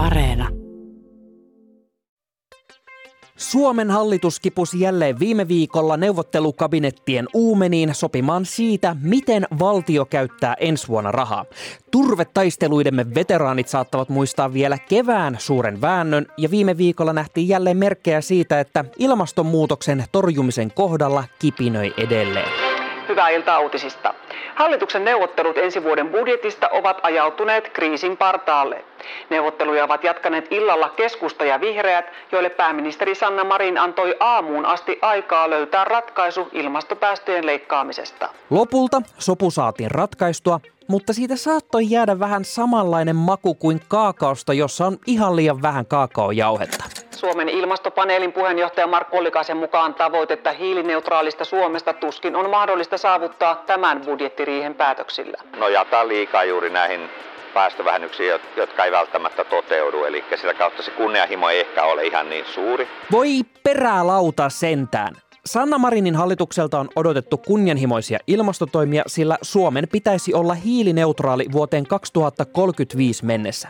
Areena. Suomen hallitus kipusi jälleen viime viikolla neuvottelukabinettien uumeniin sopimaan siitä, miten valtio käyttää ensi vuonna rahaa. Turvetaisteluidemme veteraanit saattavat muistaa vielä kevään suuren väännön ja viime viikolla nähtiin jälleen merkkejä siitä, että ilmastonmuutoksen torjumisen kohdalla kipinöi edelleen. Hyvää iltaa uutisista. Hallituksen neuvottelut ensi vuoden budjetista ovat ajautuneet kriisin partaalle. Neuvotteluja ovat jatkaneet illalla keskusta ja vihreät, joille pääministeri Sanna Marin antoi aamuun asti aikaa löytää ratkaisu ilmastopäästöjen leikkaamisesta. Lopulta sopu saatiin ratkaistua, mutta siitä saattoi jäädä vähän samanlainen maku kuin kaakaosta, jossa on ihan liian vähän kaakaojauhetta. Suomen ilmastopaneelin puheenjohtaja Markku Ollikaisen mukaan tavoitetta hiilineutraalista Suomesta tuskin on mahdollista saavuttaa tämän budjettiriihen päätöksillä. Nojataan liikaa juuri näihin päästövähennyksiin, jotka ei välttämättä toteudu. Eli sitä kautta se kunnianhimo ei ehkä ole ihan niin suuri. Voi perälauta sentään. Sanna Marinin hallitukselta on odotettu kunnianhimoisia ilmastotoimia, sillä Suomen pitäisi olla hiilineutraali vuoteen 2035 mennessä.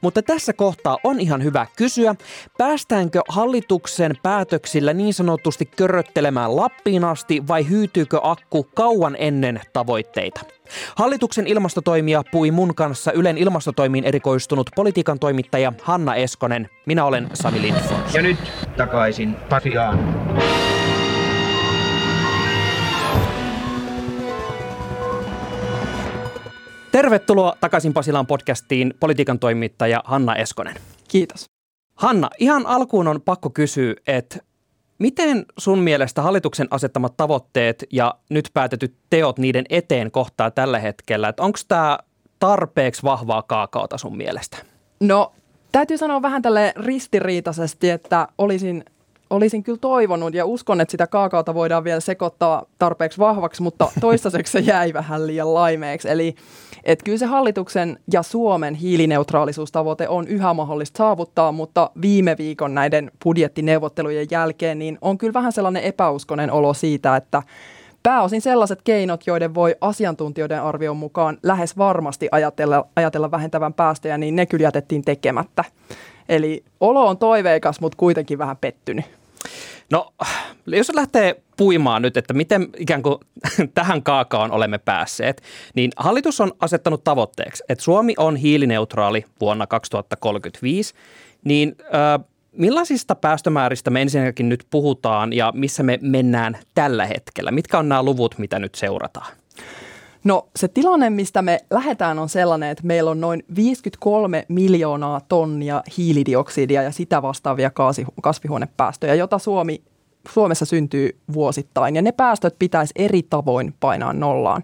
Mutta tässä kohtaa on ihan hyvä kysyä, päästäänkö hallituksen päätöksillä niin sanotusti köröttelemään Lappiin asti vai hyytyykö akku kauan ennen tavoitteita? Hallituksen ilmastotoimia pui mun kanssa Ylen ilmastotoimiin erikoistunut politiikan toimittaja Hanna Eskonen. Minä olen Sami Lindfors. Ja nyt takaisin Pasiaan. Tervetuloa takaisin Pasilaan podcastiin politiikan toimittaja Hanna Eskonen. Kiitos. Hanna, ihan alkuun on pakko kysyä, että miten sun mielestä hallituksen asettamat tavoitteet ja nyt päätetyt teot niiden eteen kohtaa tällä hetkellä? Onko tämä tarpeeksi vahvaa kaakaota sun mielestä? No täytyy sanoa vähän tälle ristiriitaisesti, että olisin olisin kyllä toivonut ja uskon, että sitä kaakaota voidaan vielä sekoittaa tarpeeksi vahvaksi, mutta toistaiseksi se jäi vähän liian laimeeksi. Eli että kyllä se hallituksen ja Suomen hiilineutraalisuustavoite on yhä mahdollista saavuttaa, mutta viime viikon näiden budjettineuvottelujen jälkeen niin on kyllä vähän sellainen epäuskonen olo siitä, että pääosin sellaiset keinot, joiden voi asiantuntijoiden arvion mukaan lähes varmasti ajatella, ajatella vähentävän päästöjä, niin ne kyllä jätettiin tekemättä. Eli olo on toiveikas, mutta kuitenkin vähän pettynyt. No, jos lähtee puimaan nyt, että miten ikään kuin tähän kaakaon olemme päässeet, niin hallitus on asettanut tavoitteeksi, että Suomi on hiilineutraali vuonna 2035, niin äh, millaisista päästömääristä me ensinnäkin nyt puhutaan ja missä me mennään tällä hetkellä? Mitkä on nämä luvut, mitä nyt seurataan? No se tilanne, mistä me lähdetään on sellainen, että meillä on noin 53 miljoonaa tonnia hiilidioksidia ja sitä vastaavia kasvihuonepäästöjä, jota Suomi, Suomessa syntyy vuosittain. Ja ne päästöt pitäisi eri tavoin painaa nollaan.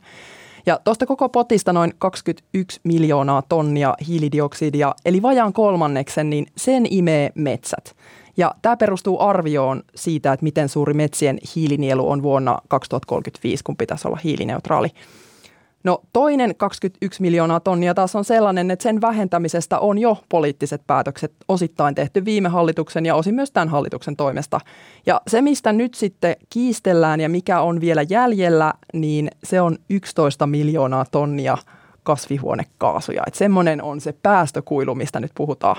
Ja tuosta koko potista noin 21 miljoonaa tonnia hiilidioksidia, eli vajaan kolmanneksen, niin sen imee metsät. Ja tämä perustuu arvioon siitä, että miten suuri metsien hiilinielu on vuonna 2035, kun pitäisi olla hiilineutraali. No toinen 21 miljoonaa tonnia taas on sellainen, että sen vähentämisestä on jo poliittiset päätökset osittain tehty viime hallituksen ja osin myös tämän hallituksen toimesta. Ja se, mistä nyt sitten kiistellään ja mikä on vielä jäljellä, niin se on 11 miljoonaa tonnia kasvihuonekaasuja. Että semmoinen on se päästökuilu, mistä nyt puhutaan.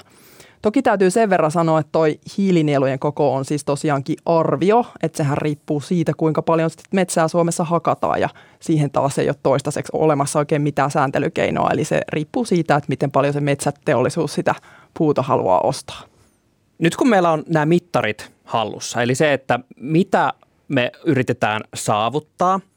Toki täytyy sen verran sanoa, että toi hiilinielujen koko on siis tosiaankin arvio, että sehän riippuu siitä, kuinka paljon metsää Suomessa hakataan ja siihen taas ei ole toistaiseksi olemassa oikein mitään sääntelykeinoa. Eli se riippuu siitä, että miten paljon se metsäteollisuus sitä puuta haluaa ostaa. Nyt kun meillä on nämä mittarit hallussa, eli se, että mitä me yritetään saavuttaa –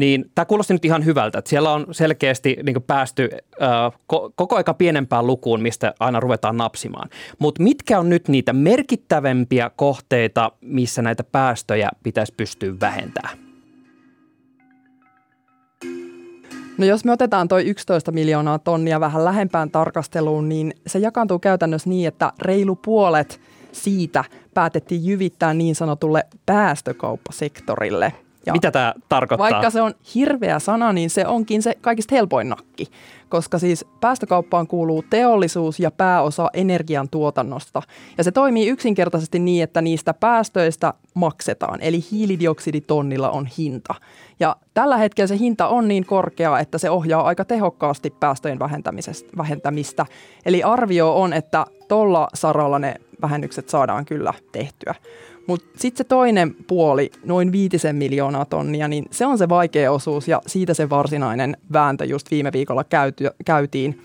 niin tämä kuulosti nyt ihan hyvältä, että siellä on selkeästi niin päästy äh, koko aika pienempään lukuun, mistä aina ruvetaan napsimaan. Mutta mitkä on nyt niitä merkittävämpiä kohteita, missä näitä päästöjä pitäisi pystyä vähentämään? No jos me otetaan tuo 11 miljoonaa tonnia vähän lähempään tarkasteluun, niin se jakaantuu käytännössä niin, että reilu puolet siitä päätettiin jyvittää niin sanotulle päästökauppasektorille – Ja Mitä tämä tarkoittaa? Vaikka se on hirveä sana, niin se onkin se kaikista helpoin nakki, koska siis päästökauppaan kuuluu teollisuus ja pääosa energiantuotannosta. Ja se toimii yksinkertaisesti niin, että niistä päästöistä maksetaan, eli hiilidioksiditonnilla on hinta. Ja tällä hetkellä se hinta on niin korkea, että se ohjaa aika tehokkaasti päästöjen vähentämistä. Eli arvio on, että tuolla saralla ne vähennykset saadaan kyllä tehtyä. Mutta sitten se toinen puoli, noin viitisen miljoonaa tonnia, niin se on se vaikea osuus ja siitä se varsinainen vääntö just viime viikolla käyty, käytiin.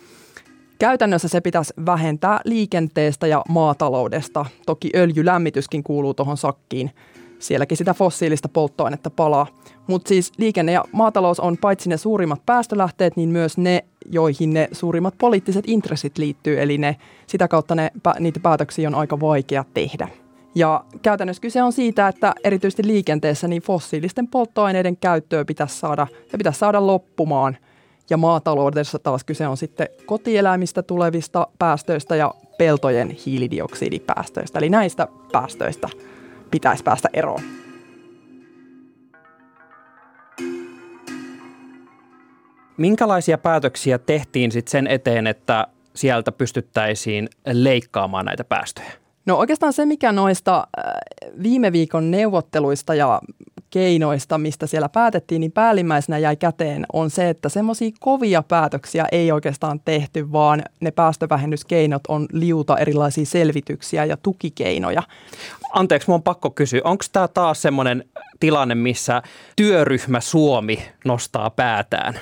Käytännössä se pitäisi vähentää liikenteestä ja maataloudesta. Toki öljylämmityskin kuuluu tuohon sakkiin. Sielläkin sitä fossiilista polttoainetta palaa. Mutta siis liikenne ja maatalous on paitsi ne suurimmat päästölähteet, niin myös ne, joihin ne suurimmat poliittiset intressit liittyy. Eli ne, sitä kautta ne, niitä päätöksiä on aika vaikea tehdä. Ja käytännössä kyse on siitä, että erityisesti liikenteessä niin fossiilisten polttoaineiden käyttöä pitäisi saada, se pitäisi saada loppumaan. Ja maataloudessa taas kyse on sitten kotieläimistä tulevista päästöistä ja peltojen hiilidioksidipäästöistä. Eli näistä päästöistä pitäisi päästä eroon. Minkälaisia päätöksiä tehtiin sitten sen eteen, että sieltä pystyttäisiin leikkaamaan näitä päästöjä? No oikeastaan se, mikä noista äh, viime viikon neuvotteluista ja keinoista, mistä siellä päätettiin, niin päällimmäisenä jäi käteen on se, että semmoisia kovia päätöksiä ei oikeastaan tehty, vaan ne päästövähennyskeinot on liuta erilaisia selvityksiä ja tukikeinoja. Anteeksi, mun on pakko kysyä, onko tämä taas semmoinen tilanne, missä työryhmä Suomi nostaa päätään?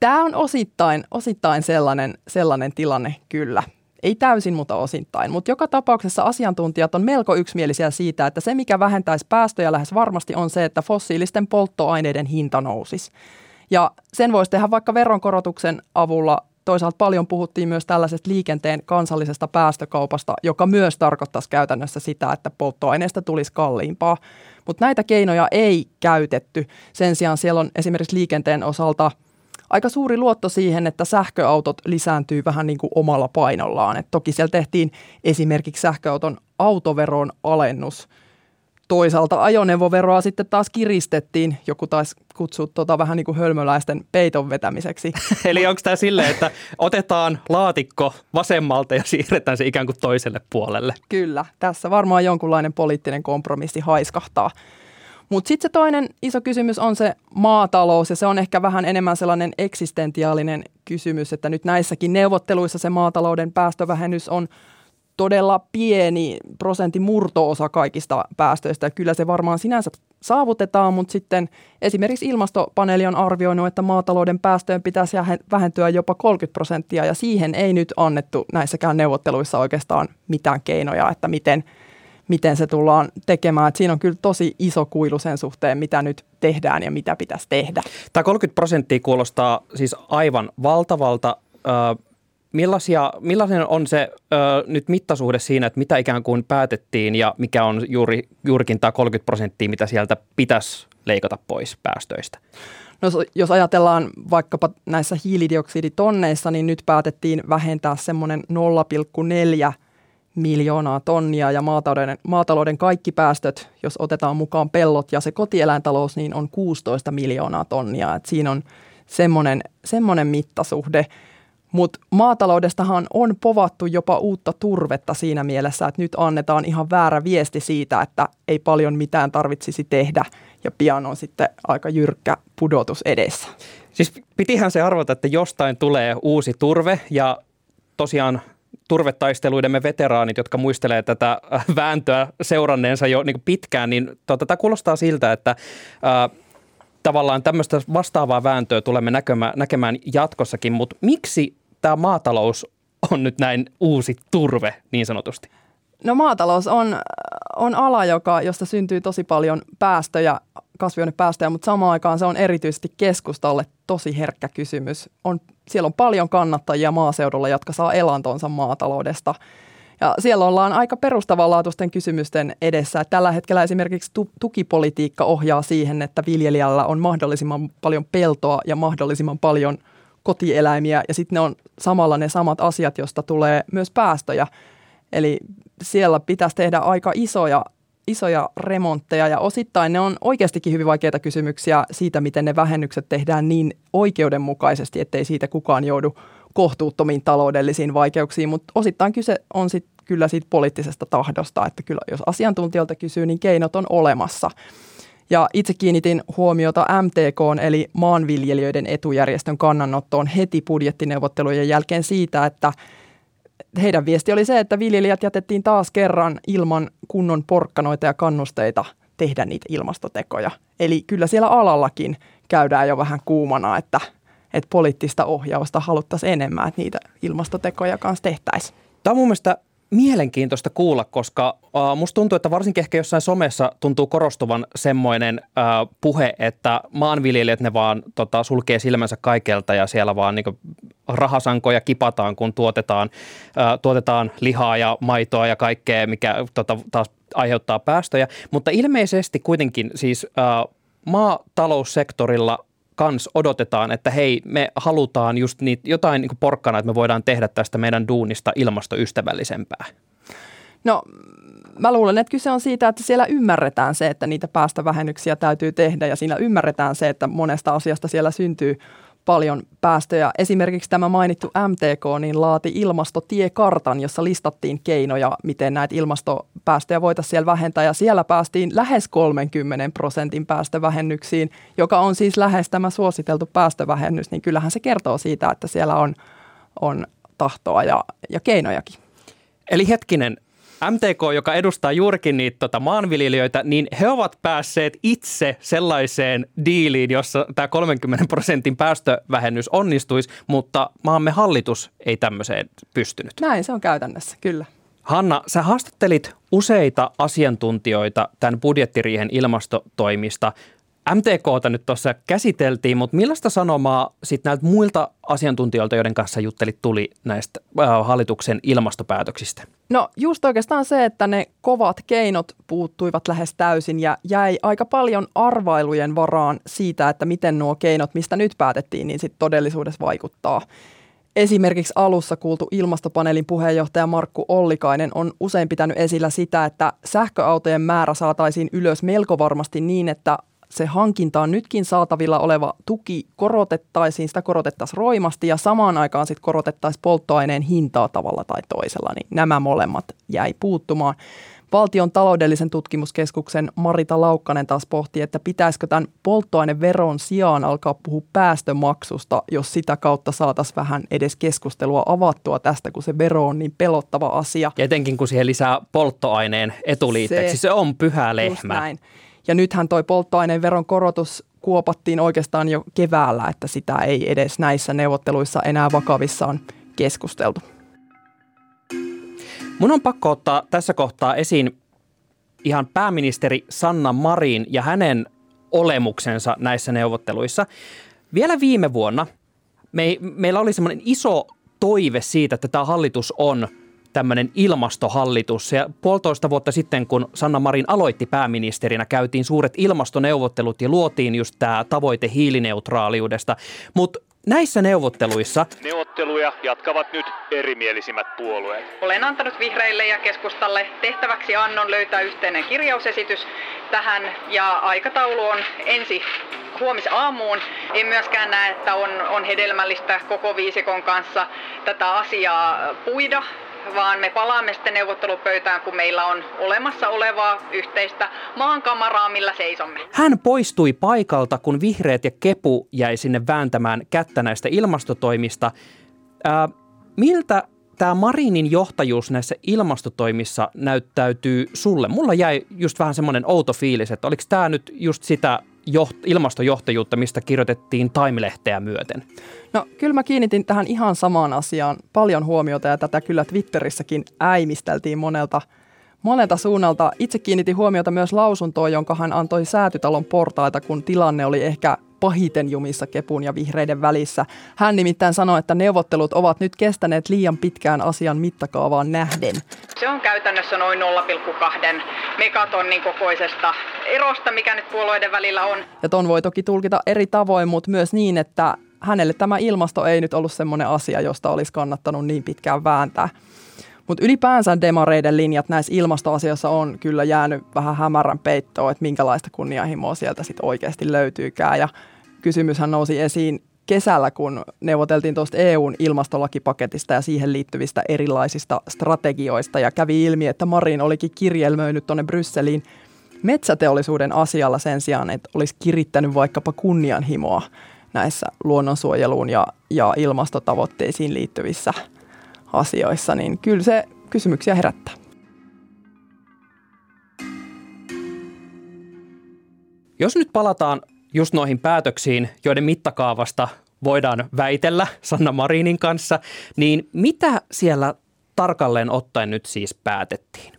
Tämä on osittain, osittain sellainen, sellainen tilanne kyllä. Ei täysin, mutta osittain. Mutta joka tapauksessa asiantuntijat on melko yksimielisiä siitä, että se mikä vähentäisi päästöjä lähes varmasti on se, että fossiilisten polttoaineiden hinta nousisi. Ja sen voisi tehdä vaikka veronkorotuksen avulla. Toisaalta paljon puhuttiin myös tällaisesta liikenteen kansallisesta päästökaupasta, joka myös tarkoittaisi käytännössä sitä, että polttoaineesta tulisi kalliimpaa. Mutta näitä keinoja ei käytetty. Sen sijaan siellä on esimerkiksi liikenteen osalta – aika suuri luotto siihen, että sähköautot lisääntyy vähän niin kuin omalla painollaan. Et toki siellä tehtiin esimerkiksi sähköauton autoveron alennus. Toisaalta ajoneuvoveroa sitten taas kiristettiin. Joku taisi kutsua tuota vähän niin kuin hölmöläisten peiton vetämiseksi. Eli onko tämä silleen, että otetaan laatikko vasemmalta ja siirretään se ikään kuin toiselle puolelle? Kyllä. Tässä varmaan jonkunlainen poliittinen kompromissi haiskahtaa. Mutta sitten se toinen iso kysymys on se maatalous, ja se on ehkä vähän enemmän sellainen eksistentiaalinen kysymys, että nyt näissäkin neuvotteluissa se maatalouden päästövähennys on todella pieni prosentti murtoosa kaikista päästöistä. Kyllä se varmaan sinänsä saavutetaan, mutta sitten esimerkiksi ilmastopaneeli on arvioinut, että maatalouden päästöjen pitäisi vähentyä jopa 30 prosenttia, ja siihen ei nyt annettu näissäkään neuvotteluissa oikeastaan mitään keinoja, että miten – miten se tullaan tekemään. Et siinä on kyllä tosi iso kuilu sen suhteen, mitä nyt tehdään ja mitä pitäisi tehdä. Tämä 30 prosenttia kuulostaa siis aivan valtavalta. millaisia, millainen on se ö, nyt mittasuhde siinä, että mitä ikään kuin päätettiin ja mikä on juuri, juurikin tämä 30 prosenttia, mitä sieltä pitäisi leikata pois päästöistä? No jos ajatellaan vaikkapa näissä hiilidioksiditonneissa, niin nyt päätettiin vähentää semmoinen 0,4 miljoonaa tonnia ja maatalouden, maatalouden kaikki päästöt, jos otetaan mukaan pellot ja se kotieläintalous, niin on 16 miljoonaa tonnia. Et siinä on semmoinen, semmoinen mittasuhde. Mutta maataloudestahan on povattu jopa uutta turvetta siinä mielessä, että nyt annetaan ihan väärä viesti siitä, että ei paljon mitään tarvitsisi tehdä ja pian on sitten aika jyrkkä pudotus edessä. Siis pitihän se arvata, että jostain tulee uusi turve ja tosiaan turvetaisteluidemme veteraanit, jotka muistelee tätä äh, vääntöä seuranneensa jo niin pitkään, niin tota, tämä kuulostaa siltä, että ää, äh, tavallaan tämmöistä vastaavaa vääntöä tulemme näkemään, näkemään jatkossakin, mutta miksi tämä maatalous on nyt näin uusi turve niin sanotusti? No maatalous on, on ala, joka, josta syntyy tosi paljon päästöjä, kasvihuonepäästöjä, mutta samaan aikaan se on erityisesti keskustalle tosi herkkä kysymys. On, siellä on paljon kannattajia maaseudulla, jotka saa elantonsa maataloudesta. Ja siellä ollaan aika perustavanlaatuisten kysymysten edessä. Tällä hetkellä esimerkiksi tu- tukipolitiikka ohjaa siihen, että viljelijällä on mahdollisimman paljon peltoa ja mahdollisimman paljon kotieläimiä. Ja sitten ne on samalla ne samat asiat, joista tulee myös päästöjä. Eli siellä pitäisi tehdä aika isoja isoja remontteja ja osittain ne on oikeastikin hyvin vaikeita kysymyksiä siitä, miten ne vähennykset tehdään niin oikeudenmukaisesti, ettei siitä kukaan joudu kohtuuttomiin taloudellisiin vaikeuksiin, mutta osittain kyse on sit kyllä siitä poliittisesta tahdosta, että kyllä jos asiantuntijoilta kysyy, niin keinot on olemassa. Ja itse kiinnitin huomiota MTK, eli maanviljelijöiden etujärjestön kannanottoon heti budjettineuvottelujen jälkeen siitä, että heidän viesti oli se, että viljelijät jätettiin taas kerran ilman kunnon porkkanoita ja kannusteita tehdä niitä ilmastotekoja. Eli kyllä siellä alallakin käydään jo vähän kuumana, että, että poliittista ohjausta haluttaisiin enemmän, että niitä ilmastotekoja kanssa tehtäisiin. Tämä on mun mielestä mielenkiintoista kuulla, koska uh, musta tuntuu, että varsinkin ehkä jossain somessa tuntuu korostuvan semmoinen uh, puhe, että maanviljelijät ne vaan tota, sulkee silmänsä kaikelta ja siellä vaan niin rahasankoja kipataan, kun tuotetaan, uh, tuotetaan lihaa ja maitoa ja kaikkea, mikä tota, taas aiheuttaa päästöjä. Mutta ilmeisesti kuitenkin siis uh, maataloussektorilla kans odotetaan, että hei, me halutaan just niitä, jotain niin porkkana, että me voidaan tehdä tästä meidän duunista ilmastoystävällisempää? No mä luulen, että kyse on siitä, että siellä ymmärretään se, että niitä päästövähennyksiä täytyy tehdä ja siinä ymmärretään se, että monesta asiasta siellä syntyy paljon päästöjä. Esimerkiksi tämä mainittu MTK niin laati ilmastotiekartan, jossa listattiin keinoja, miten näitä ilmastopäästöjä voitaisiin siellä vähentää. Ja siellä päästiin lähes 30 prosentin päästövähennyksiin, joka on siis lähes tämä suositeltu päästövähennys. Niin kyllähän se kertoo siitä, että siellä on, on tahtoa ja, ja keinojakin. Eli hetkinen, MTK, joka edustaa juurikin niitä tota, maanviljelijöitä, niin he ovat päässeet itse sellaiseen diiliin, jossa tämä 30 prosentin päästövähennys onnistuisi, mutta maamme hallitus ei tämmöiseen pystynyt. Näin se on käytännössä, kyllä. Hanna, sä haastattelit useita asiantuntijoita tämän budjettiriihen ilmastotoimista. MTKta nyt tuossa käsiteltiin, mutta millaista sanomaa sitten näiltä muilta asiantuntijoilta, joiden kanssa juttelit, tuli näistä äh, hallituksen ilmastopäätöksistä? No just oikeastaan se, että ne kovat keinot puuttuivat lähes täysin ja jäi aika paljon arvailujen varaan siitä, että miten nuo keinot, mistä nyt päätettiin, niin sitten todellisuudessa vaikuttaa. Esimerkiksi alussa kuultu ilmastopaneelin puheenjohtaja Markku Ollikainen on usein pitänyt esillä sitä, että sähköautojen määrä saataisiin ylös melko varmasti niin, että se hankintaan nytkin saatavilla oleva tuki korotettaisiin, sitä korotettaisiin roimasti ja samaan aikaan sitten korotettaisiin polttoaineen hintaa tavalla tai toisella, niin nämä molemmat jäi puuttumaan. Valtion taloudellisen tutkimuskeskuksen Marita Laukkanen taas pohti, että pitäisikö tämän polttoaineveron sijaan alkaa puhua päästömaksusta, jos sitä kautta saataisiin vähän edes keskustelua avattua tästä, kun se vero on niin pelottava asia. Ja etenkin kun siihen lisää polttoaineen etuliitteeksi, se, se on pyhä lehmä. näin. Ja nythän toi polttoaineen veron korotus kuopattiin oikeastaan jo keväällä, että sitä ei edes näissä neuvotteluissa enää vakavissaan keskusteltu. Mun on pakko ottaa tässä kohtaa esiin ihan pääministeri Sanna Marin ja hänen olemuksensa näissä neuvotteluissa. Vielä viime vuonna me, meillä oli semmoinen iso toive siitä, että tämä hallitus on – tämmöinen ilmastohallitus. Ja puolitoista vuotta sitten, kun Sanna Marin aloitti pääministerinä, käytiin suuret ilmastoneuvottelut ja luotiin just tämä tavoite hiilineutraaliudesta. Mutta näissä neuvotteluissa... Neuvotteluja jatkavat nyt erimielisimmät puolueet. Olen antanut vihreille ja keskustalle tehtäväksi annon löytää yhteinen kirjausesitys tähän ja aikataulu on ensi huomisaamuun. En myöskään näe, että on, on hedelmällistä koko viisikon kanssa tätä asiaa puida vaan me palaamme sitten neuvottelupöytään, kun meillä on olemassa olevaa yhteistä maankamaraa, millä seisomme. Hän poistui paikalta, kun vihreät ja kepu jäi sinne vääntämään kättä näistä ilmastotoimista. Ää, miltä tämä Marinin johtajuus näissä ilmastotoimissa näyttäytyy sulle? Mulla jäi just vähän semmoinen outo fiilis, että oliko tämä nyt just sitä joht- ilmastojohtajuutta, mistä kirjoitettiin Time-lehteä myöten? No kyllä mä kiinnitin tähän ihan samaan asiaan paljon huomiota ja tätä kyllä Twitterissäkin äimisteltiin monelta, monelta suunnalta. Itse kiinnitin huomiota myös lausuntoon, jonka hän antoi säätytalon portaita, kun tilanne oli ehkä pahiten jumissa kepun ja vihreiden välissä. Hän nimittäin sanoi, että neuvottelut ovat nyt kestäneet liian pitkään asian mittakaavaan nähden. Se on käytännössä noin 0,2 megatonnin kokoisesta erosta, mikä nyt puolueiden välillä on. Ja ton voi toki tulkita eri tavoin, mutta myös niin, että hänelle tämä ilmasto ei nyt ollut semmoinen asia, josta olisi kannattanut niin pitkään vääntää. Mutta ylipäänsä demareiden linjat näissä ilmastoasioissa on kyllä jäänyt vähän hämärän peittoon, että minkälaista kunnianhimoa sieltä sitten oikeasti löytyykään. Ja kysymyshän nousi esiin kesällä, kun neuvoteltiin tuosta EUn ilmastolakipaketista ja siihen liittyvistä erilaisista strategioista. Ja kävi ilmi, että Marin olikin kirjelmöinyt tuonne Brysseliin metsäteollisuuden asialla sen sijaan, että olisi kirittänyt vaikkapa kunnianhimoa näissä luonnonsuojeluun ja, ja ilmastotavoitteisiin liittyvissä asioissa, niin kyllä se kysymyksiä herättää. Jos nyt palataan just noihin päätöksiin, joiden mittakaavasta voidaan väitellä Sanna Marinin kanssa, niin mitä siellä tarkalleen ottaen nyt siis päätettiin?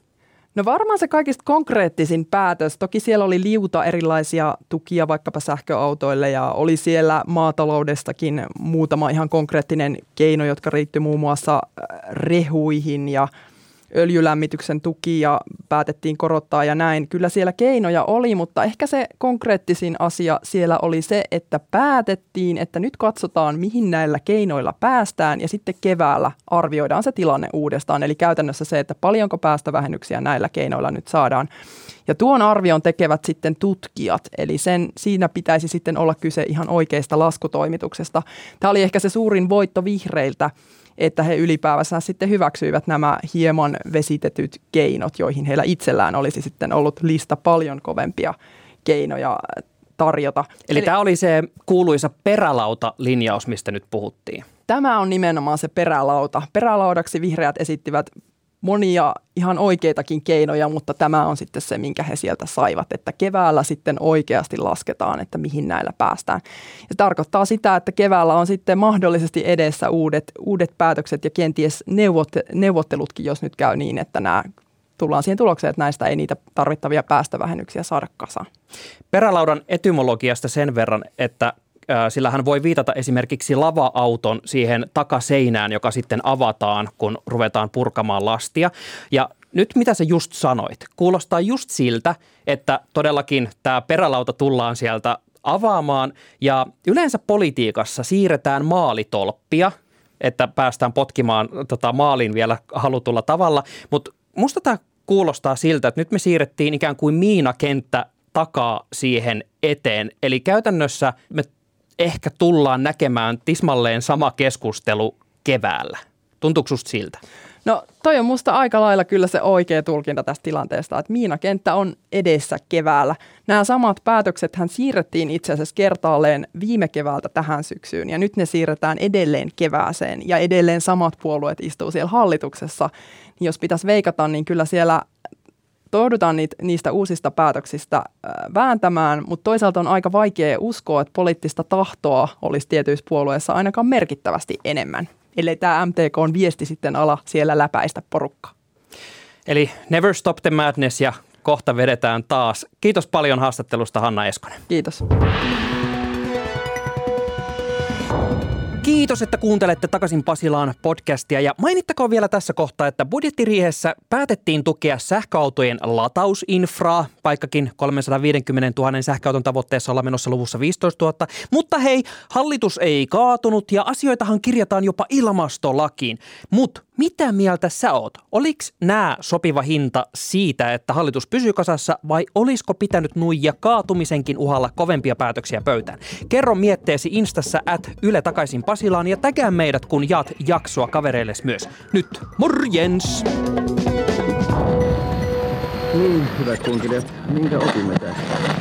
No varmaan se kaikista konkreettisin päätös. Toki siellä oli liuta erilaisia tukia vaikkapa sähköautoille ja oli siellä maataloudestakin muutama ihan konkreettinen keino, jotka riittyi muun muassa äh, rehuihin ja – öljylämmityksen tukia päätettiin korottaa ja näin. Kyllä siellä keinoja oli, mutta ehkä se konkreettisin asia siellä oli se, että päätettiin, että nyt katsotaan, mihin näillä keinoilla päästään ja sitten keväällä arvioidaan se tilanne uudestaan. Eli käytännössä se, että paljonko päästövähennyksiä näillä keinoilla nyt saadaan. Ja tuon arvion tekevät sitten tutkijat, eli sen, siinä pitäisi sitten olla kyse ihan oikeista laskutoimituksesta. Tämä oli ehkä se suurin voitto vihreiltä, että he ylipäänsä sitten hyväksyivät nämä hieman vesitetyt keinot, joihin heillä itsellään olisi sitten ollut lista paljon kovempia keinoja tarjota. Eli, Eli tämä oli se kuuluisa perälauta-linjaus, mistä nyt puhuttiin. Tämä on nimenomaan se perälauta. Perälaudaksi vihreät esittivät monia ihan oikeitakin keinoja, mutta tämä on sitten se, minkä he sieltä saivat, että keväällä sitten oikeasti lasketaan, että mihin näillä päästään. Ja se tarkoittaa sitä, että keväällä on sitten mahdollisesti edessä uudet, uudet päätökset ja kenties neuvot, neuvottelutkin, jos nyt käy niin, että nämä tullaan siihen tulokseen, että näistä ei niitä tarvittavia päästövähennyksiä saada kasaan. Perälaudan etymologiasta sen verran, että sillä hän voi viitata esimerkiksi lava-auton siihen takaseinään, joka sitten avataan, kun ruvetaan purkamaan lastia. Ja nyt mitä sä just sanoit, kuulostaa just siltä, että todellakin tämä perälauta tullaan sieltä avaamaan ja yleensä politiikassa siirretään maalitolppia, että päästään potkimaan tota, maalin vielä halutulla tavalla, mutta musta tämä kuulostaa siltä, että nyt me siirrettiin ikään kuin miinakenttä takaa siihen eteen. Eli käytännössä me ehkä tullaan näkemään tismalleen sama keskustelu keväällä. Tuntuuko susta siltä? No toi on musta aika lailla kyllä se oikea tulkinta tästä tilanteesta, että Miina-kenttä on edessä keväällä. Nämä samat päätökset hän siirrettiin itse asiassa kertaalleen viime keväältä tähän syksyyn ja nyt ne siirretään edelleen kevääseen ja edelleen samat puolueet istuu siellä hallituksessa. Jos pitäisi veikata, niin kyllä siellä joudutaan niistä uusista päätöksistä vääntämään, mutta toisaalta on aika vaikea uskoa, että poliittista tahtoa olisi tietyissä puolueissa ainakaan merkittävästi enemmän, ellei tämä MTK on viesti sitten ala siellä läpäistä porukkaa. Eli never stop the madness ja kohta vedetään taas. Kiitos paljon haastattelusta Hanna Eskonen. Kiitos. Kiitos, että kuuntelette takaisin Pasilaan podcastia ja mainittakoon vielä tässä kohtaa, että budjettiriihessä päätettiin tukea sähköautojen latausinfraa, vaikkakin 350 000 sähköauton tavoitteessa ollaan menossa luvussa 15 000. Mutta hei, hallitus ei kaatunut ja asioitahan kirjataan jopa ilmastolakiin. Mutta mitä mieltä sä oot? Oliks nää sopiva hinta siitä, että hallitus pysyy kasassa vai olisiko pitänyt nuija kaatumisenkin uhalla kovempia päätöksiä pöytään? Kerro mietteesi Instassa at Yle takaisin Pasilaan ja tägää meidät, kun jaat jaksoa kavereilles myös. Nyt morjens! Niin, hyvät kunkilijat, minkä opimme tästä?